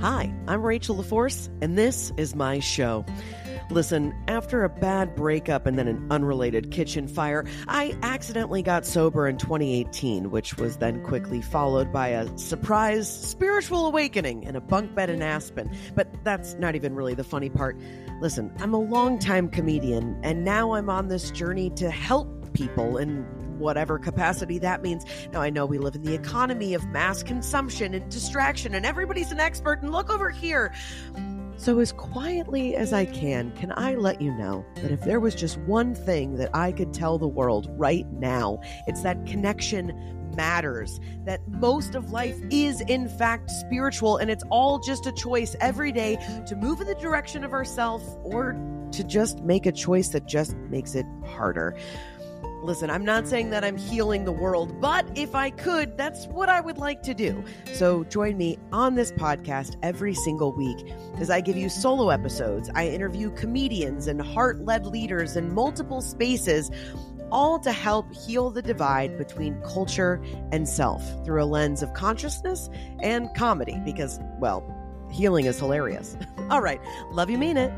Hi, I'm Rachel LaForce, and this is my show. Listen, after a bad breakup and then an unrelated kitchen fire, I accidentally got sober in 2018, which was then quickly followed by a surprise spiritual awakening in a bunk bed in Aspen. But that's not even really the funny part. Listen, I'm a longtime comedian, and now I'm on this journey to help people in whatever capacity that means. Now, I know we live in the economy of mass consumption and distraction, and everybody's an expert, and look over here. So, as quietly as I can, can I let you know that if there was just one thing that I could tell the world right now, it's that connection matters, that most of life is in fact spiritual, and it's all just a choice every day to move in the direction of ourself or to just make a choice that just makes it harder. Listen, I'm not saying that I'm healing the world, but if I could, that's what I would like to do. So join me on this podcast every single week as I give you solo episodes. I interview comedians and heart led leaders in multiple spaces, all to help heal the divide between culture and self through a lens of consciousness and comedy, because, well, healing is hilarious. all right, love you, mean it.